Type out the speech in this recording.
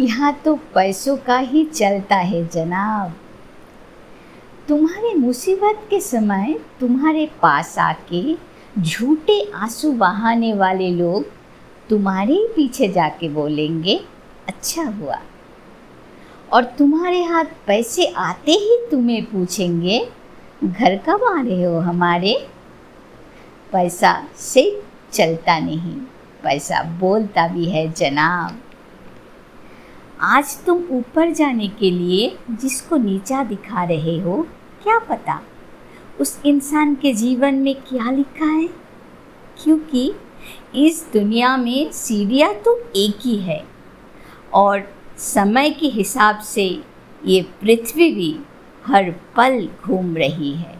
यहाँ तो पैसों का ही चलता है जनाब। तुम्हारे मुसीबत के समय तुम्हारे पास आके झूठे आँसू बहाने वाले लोग तुम्हारे ही पीछे जाके बोलेंगे अच्छा हुआ। और तुम्हारे हाथ पैसे आते ही तुम्हें पूछेंगे, घर कब आ रहे हो हमारे? पैसा से चलता नहीं, पैसा बोलता भी है जनाब। आज तुम ऊपर जाने के लिए जिसको नीचा दिखा रहे हो, क्या पता? उस इंसान के जीवन में क्या लिखा है? क्योंकि इस दुनिया में सीढ़ियाँ तो एक ही है और समय के हिसाब से ये पृथ्वी भी हर पल घूम रही है।